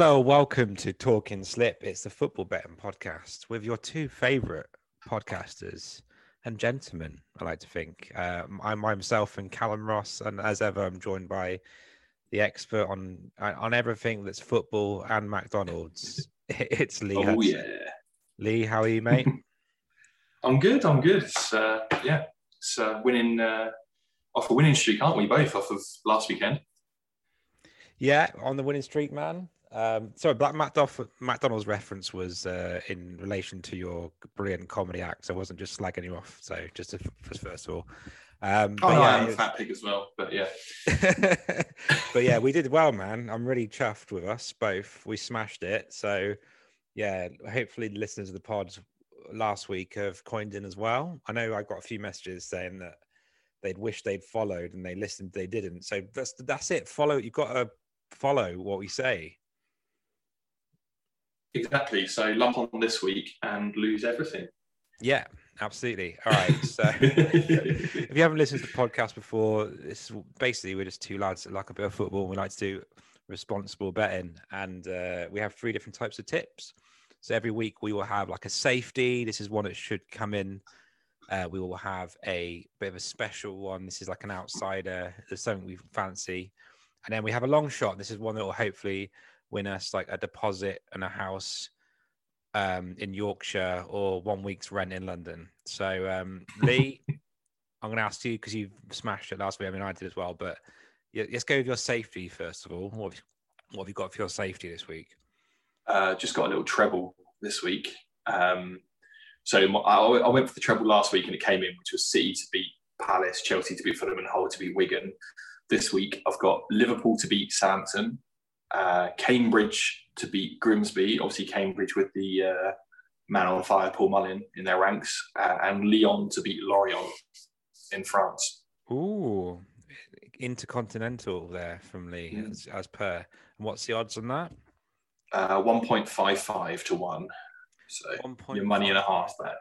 Hello, welcome to Talking Slip. It's the football betting podcast with your two favorite podcasters and gentlemen. I like to think um, I'm myself and Callum Ross, and as ever, I'm joined by the expert on on everything that's football and McDonald's. It's Lee. Oh Hudson. yeah, Lee, how are you, mate? I'm good. I'm good. It's uh, yeah, it's uh, winning uh, off a winning streak, aren't we? Both off of last weekend. yeah, on the winning streak, man. Um, sorry, Black McDoff, McDonald's reference was uh, in relation to your brilliant comedy act. So I wasn't just slagging you off. So just, to, first of all. Um, Oh, no, yeah, I am a fat pig as well, but yeah, but yeah, we did well, man. I'm really chuffed with us both. We smashed it. So yeah, hopefully the listeners of the pod last week have coined in as well. I know I got a few messages saying that they'd wish they'd followed and they listened, they didn't. So that's that's it. Follow. You've got to follow what we say. Exactly. So lump on this week and lose everything. Yeah, absolutely. All right. So if you haven't listened to the podcast before, it's basically we're just two lads that like a bit of football. We like to do responsible betting, and uh, we have three different types of tips. So every week we will have like a safety. This is one that should come in. Uh, we will have a bit of a special one. This is like an outsider. There's something we fancy, and then we have a long shot. This is one that will hopefully win us like a deposit and a house um, in Yorkshire or one week's rent in London. So, um, Lee, I'm going to ask you because you smashed it last week. I mean, I did as well. But yeah, let's go with your safety first of all. What have you, what have you got for your safety this week? uh, just got a little treble this week. Um, so my, I, I went for the treble last week and it came in, which was City to beat Palace, Chelsea to beat Fulham, and Hull to beat Wigan. This week I've got Liverpool to beat Southampton, uh, Cambridge to beat Grimsby. Obviously Cambridge with the uh, man on fire Paul Mullin in their ranks, uh, and Lyon to beat Lorient in France. Ooh, intercontinental there from Lee Mm. as, as per. And what's the odds on that? Uh, 1.55 to 1. So your money and a half back.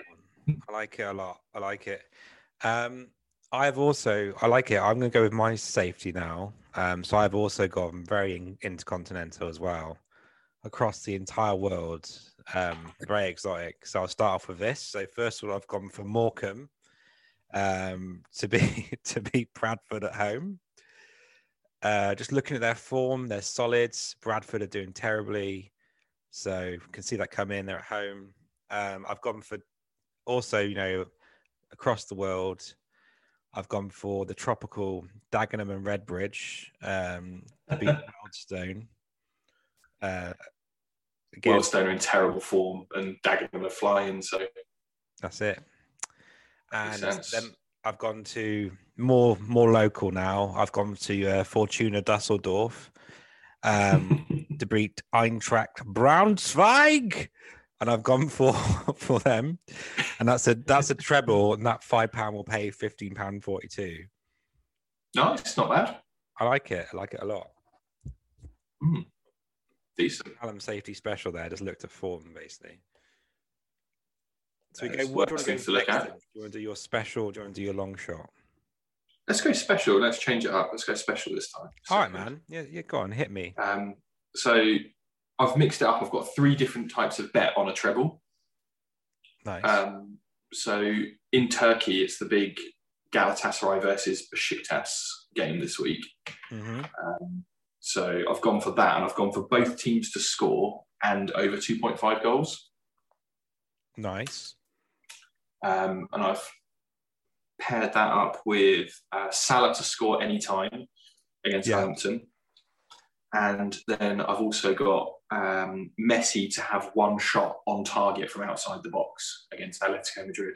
I like it a lot. I like it. Um, I've also I like it. I'm going to go with my safety now. Um, so I've also gone very in, intercontinental as well, across the entire world. Um, very exotic. So I'll start off with this. So first of all, I've gone for Morecambe um, to be to beat Bradford at home. Uh, just looking at their form, they're solid. Bradford are doing terribly, so can see that come in. They're at home. Um, I've gone for also, you know, across the world. I've gone for the tropical Dagenham and Redbridge um, to beat Wealdstone. Uh, again, Wealdstone are in terrible form and Dagenham are flying. So That's it. And then I've gone to more more local now. I've gone to uh, Fortuna Dusseldorf um, to beat Eintracht Braunschweig, and I've gone for for them, and that's a that's a treble, and that five pound will pay fifteen pound forty two. no, it's not bad. I like it. I like it a lot. Decent. Callum safety special there. Just looked at form basically. So we go. What do you want to, to look at. Do you want to do your special? Do you want to do your long shot? Let's go special. Let's change it up. Let's go special this time. All right, man. Yeah, yeah. Go on, hit me. Um, so I've mixed it up. I've got three different types of bet on a treble. Nice. Um, so in Turkey, it's the big Galatasaray versus Besiktas game this week. hmm Um, so I've gone for that, and I've gone for both teams to score and over 2.5 goals. Nice. Um, and I've paired that up with uh, Salah to score anytime against Yeah. Southampton. And then I've also got um, Messi to have one shot on target from outside the box against Atletico Madrid.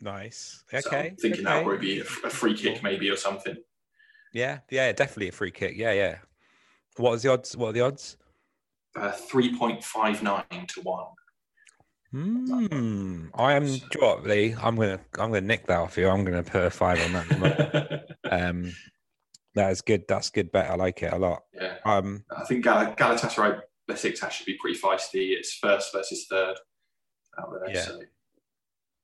Nice. So Okay. I'm thinking okay. that'll probably be a, a free kick, maybe, or something. Yeah. Yeah. Definitely a free kick. Yeah. Yeah. What was the odds? What are the odds? Uh, 3.59 to 1. Hmm. I am. know what, Lee? I'm gonna. I'm gonna nick that off you. I'm gonna put a five on that. um. That is good. That's good bet. I like it a lot. yeah. Um. I think Gal- Galatasaray Besiktas should be pretty feisty. It's first versus third out there, Yeah. so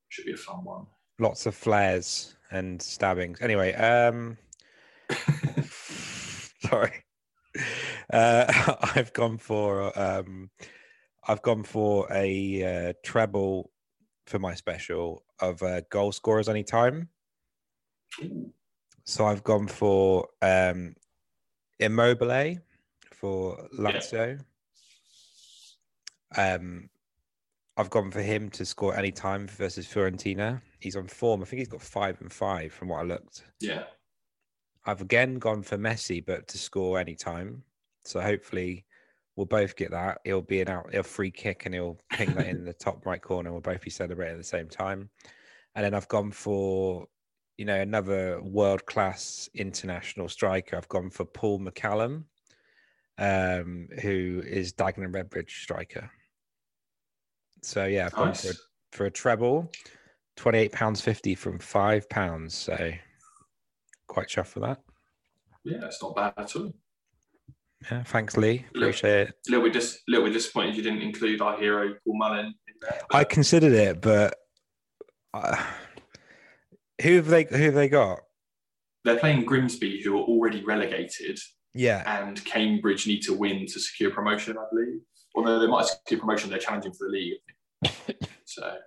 should be a fun one. Lots of flares and stabbings. Anyway. Um. sorry. Uh, I've gone for um, I've gone for a uh, treble for my special of uh, goal scorers anytime. So I've gone for um, Immobile for Lazio. Um, I've gone for him to score any time versus Fiorentina. He's on form. I think he's got five and five from what I looked. Yeah. I've again gone for Messi, but to score any time. So hopefully we'll both get that. It'll be an out, a free kick, and he'll ping that in the top right corner. We'll both be celebrating at the same time. And then I've gone for, you know, another world class international striker. I've gone for Paul McCallum, um, who is Dagenham Redbridge striker. So yeah, I've gone Nice. for a, for a treble, twenty eight pounds fifty from five pounds. So quite chuffed for that. Yeah, it's not bad at all. Yeah, thanks, Lee. Appreciate it. A little bit, dis- little bit disappointed you didn't include our hero Paul Mullin. in there. I considered it, but uh, who have they? Who have they got? They're playing Grimsby, who are already relegated, Yeah, and Cambridge need to win to secure promotion, I believe. Although they might secure promotion, they're challenging for the league. So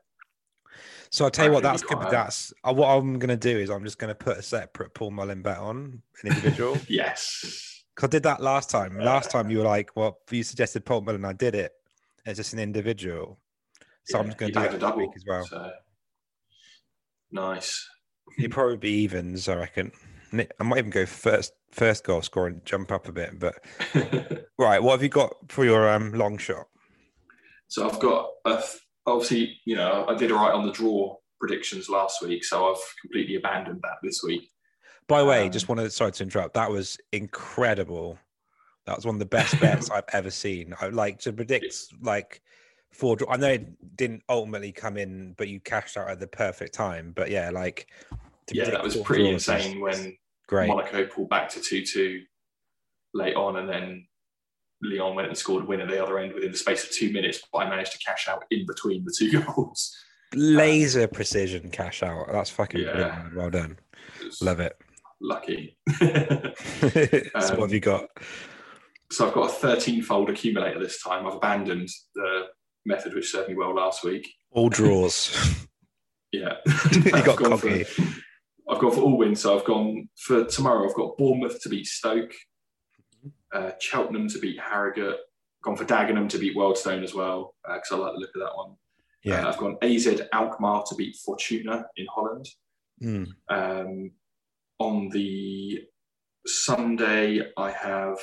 So I'll tell you what, that's good. That's uh, what I'm going to do is I'm just going to put a separate Paul Mullin bet on an individual. yes. Cause I did that last time. Last time you were like, "Well, you suggested Paul Mullin, I did it as just an individual." So I'm just going to do it double week as well. So nice. It'd probably be evens, I reckon. I might even go first first goal score and jump up a bit. But right, what have you got for your um, long shot? So I've got a, obviously, you know, I did all right on the draw predictions last week, so I've completely abandoned that this week. By the way, Um, just wanted to sorry to interrupt. That was incredible. That was one of the best bets I've ever seen. I like to predict like four. draw- I know it didn't ultimately come in, but you cashed out at the perfect time. But yeah, like Yeah, that was pretty insane when great. Monaco pulled back to 2 2 late on, and then Lyon went and scored a win at the other end within the space of two minutes. But I managed to cash out in between the two goals. Laser precision cash out. That's fucking Yeah. brilliant. Well done. It Love it. Lucky. so what Um, have you got? so I've got a 13 fold accumulator this time. I've abandoned the method which served me well last week. All draws. Yeah. you I've got gone. For, I've gone for all wins. So I've gone for tomorrow. I've got Bournemouth to beat Stoke, uh, Cheltenham to beat Harrogate. Gone for Dagenham to beat Wealdstone as well because I like the look of that one. Yeah. Uh, I've gone AZ Alkmaar to beat Fortuna in Holland. Mm. Um, on the Sunday, I have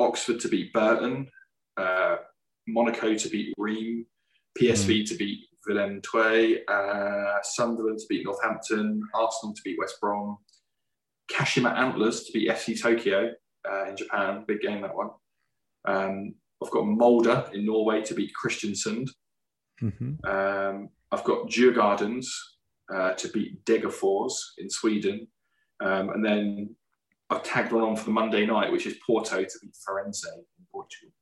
Oxford to beat Burton, uh, Monaco to beat Reims, PSV to beat Willem II, uh, Sunderland to beat Northampton, Arsenal to beat West Brom, Kashima Antlers to beat FC Tokyo uh, in Japan. Big game that one. Um, I've got Molde in Norway to beat Kristiansund. hmm Um, I've got Djurgardens uh, to beat Degerfors in Sweden. Um, and then I've tagged one on for the Monday night, which is Porto to beat Farense in Portugal.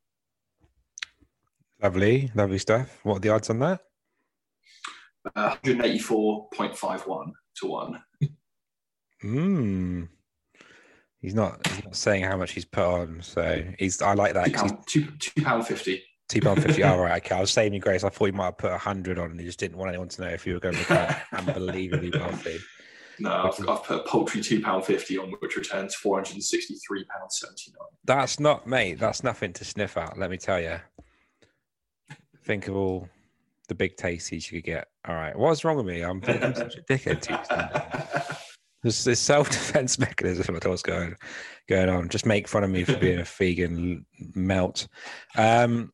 Lovely, lovely stuff. What are the odds on that? Uh, 184.51 to 1. Mm. He's not. He's not saying how much he's put on, so he's. I like that. Pound, two, pound fifty. two pound fifty. All right, okay. I was saving you grace. I thought you might have put a hundred on, and you just didn't want anyone to know if you were going to become unbelievably wealthy. No, I've, I've put a paltry two pound fifty on, which returns four hundred and sixty three pounds seventy nine. That's not, mate. That's nothing to sniff at. Let me tell you. Think of all the big tasties you could get. All right, what's wrong with me? I'm, I'm such a dickhead. Tuesday. There's this self-defense mechanism. I what's going going on. Just make fun of me for being a vegan melt. Um,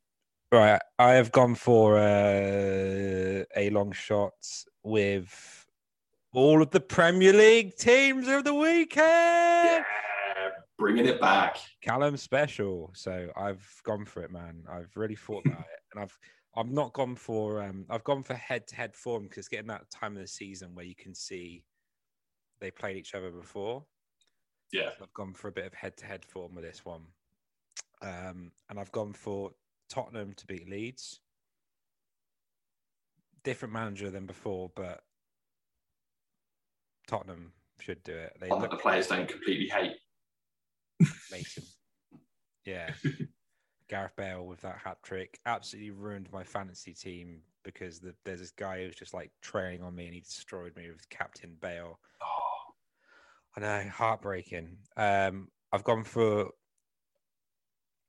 right, I have gone for uh, a long shot with all of the Premier League teams of the weekend. yeah, bringing it back. Callum special. So I've gone for it, man. I've really thought about it, and I've I've not gone for um I've gone for head to head form because getting that time of the season where you can see they played each other before. Yeah, So I've gone for a bit of head to head form with this one, um, and I've gone for Tottenham to beat Leeds. Different manager than before, but Tottenham should do it. They look the players don't completely hate. Mason. Yeah. Gareth Bale with that hat trick absolutely ruined my fantasy team because the, there's this guy who's just like trailing on me and he destroyed me with Captain Bale. Oh, I know, heartbreaking. Um, I've gone for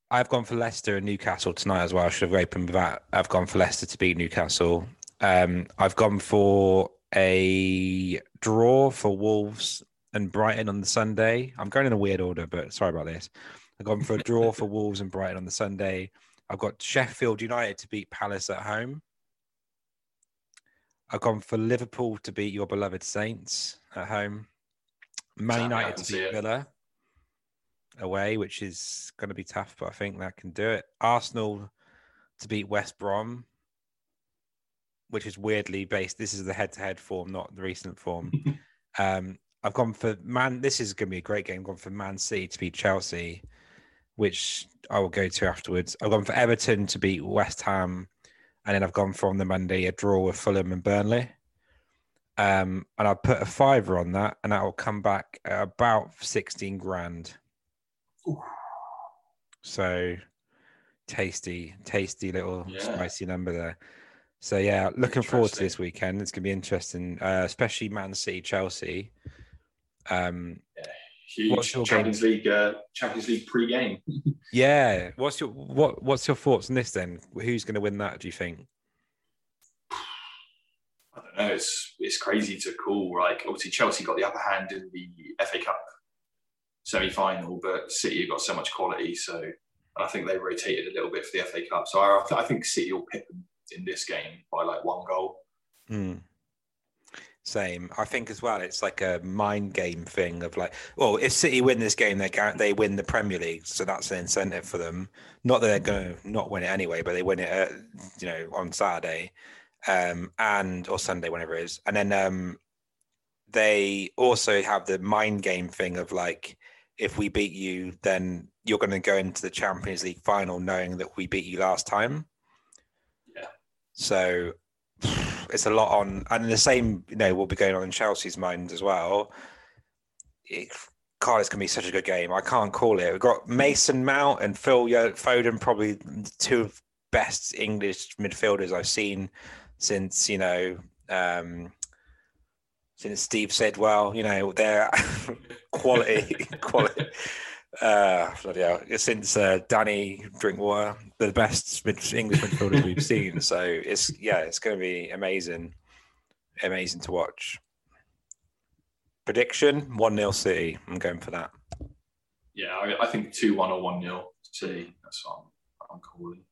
I've gone for Leicester and Newcastle tonight as well. I should have opened with that. I've gone for Leicester to beat Newcastle. Um, I've gone for a draw for Wolves and Brighton on the Sunday. I'm going in a weird order, but sorry about this. I've gone for a draw for Wolves and Brighton on the Sunday. I've got Sheffield United to beat Palace at home. I've gone for Liverpool to beat your beloved Saints at home. Man United to beat. Villa away, which is going to be tough, but I think that can do it. Arsenal to beat West Brom, which is weirdly based. This is the head-to-head form, not the recent form. um, I've gone for Man. This is going to be a great game. I've gone for Man City to beat Chelsea, which I will go to afterwards. I've gone for Everton to beat West Ham, and then I've gone for on the Monday a draw with Fulham and Burnley. Um, and I'll put a fiver on that, and that will come back at about sixteen grand. Ooh. So tasty, tasty little Yeah. spicy number there. So yeah, looking forward to this weekend. It's gonna be interesting, uh, especially Man City, Chelsea. Um, huge What's your Champions League uh, Champions League pre-game. yeah. What's your what What's your thoughts on this then? Who's going to win that? Do you think? I don't know. It's it's crazy to call. Like obviously Chelsea got the upper hand in the FA Cup semi-final, but City have got so much quality. So I think they rotated a little bit for the FA Cup. So I, I think City will pip them in this game by like one goal. Hmm. Same. I think as well. It's like a mind game thing of like, well, if City win this game, they they win the Premier League, so that's an incentive for them. Not that they're going to not win it anyway, but they win it, at, you know, on Saturday, um, and or Sunday, whenever it is, and then um, they also have the mind game thing of like, if we beat you, then you're going to go into the Champions League final knowing that we beat you last time. Yeah. So it's a lot on, and the same, you know, will be going on in Chelsea's mind as well. It, going to be such a good game. I can't call it. We've got Mason Mount and Phil Foden, probably two of best English midfielders I've seen since you know um, since Steve said, well, you know, they're quality, quality. Uh, bloody hell. Since uh, Danny Drinkwater, the best mid- English midfielders we've seen. So it's yeah, it's going to be amazing, amazing to watch. Prediction: one 0 City. I'm going for that. Yeah, I, I think two one or one 0 City. That's what I'm, I'm calling.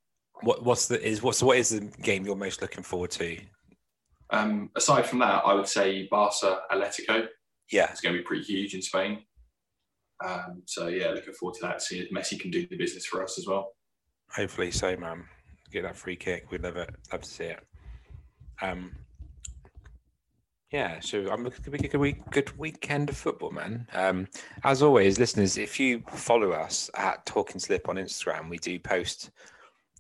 What what's the is what's what is the game you're most looking forward to? Um, aside from that, I would say Barca Atletico. Yeah, It's going to be pretty huge in Spain. Um, so yeah, looking forward to that. See if Messi can do the business for us as well. hopefully so, man. Get that free kick. We'd love it. Love to see it. Um, yeah, so I'm looking to be a good week, good weekend of football, man. Um, as always, listeners, if you follow us at Talking Slip on Instagram, we do post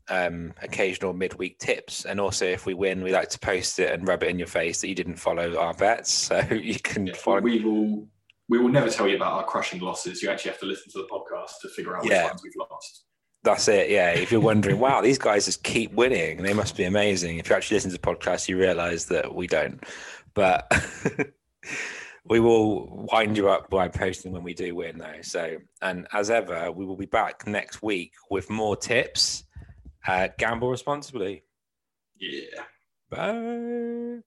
um, occasional midweek tips, and also if we win, we like to post it and rub it in your face that you didn't follow our bets, so you can Yeah, find. we will we will never tell you about our crushing losses. You actually have to listen to the podcast to figure out which Yeah. ones we've lost. That's it. Yeah. If you're wondering, wow, these guys just keep winning. They must be amazing. If you actually listen to the podcast, you realize that we don't. But we will wind you up by posting when we do win, though. So, and as ever, we will be back next week with more tips. Uh, gamble responsibly. Yeah. Bye.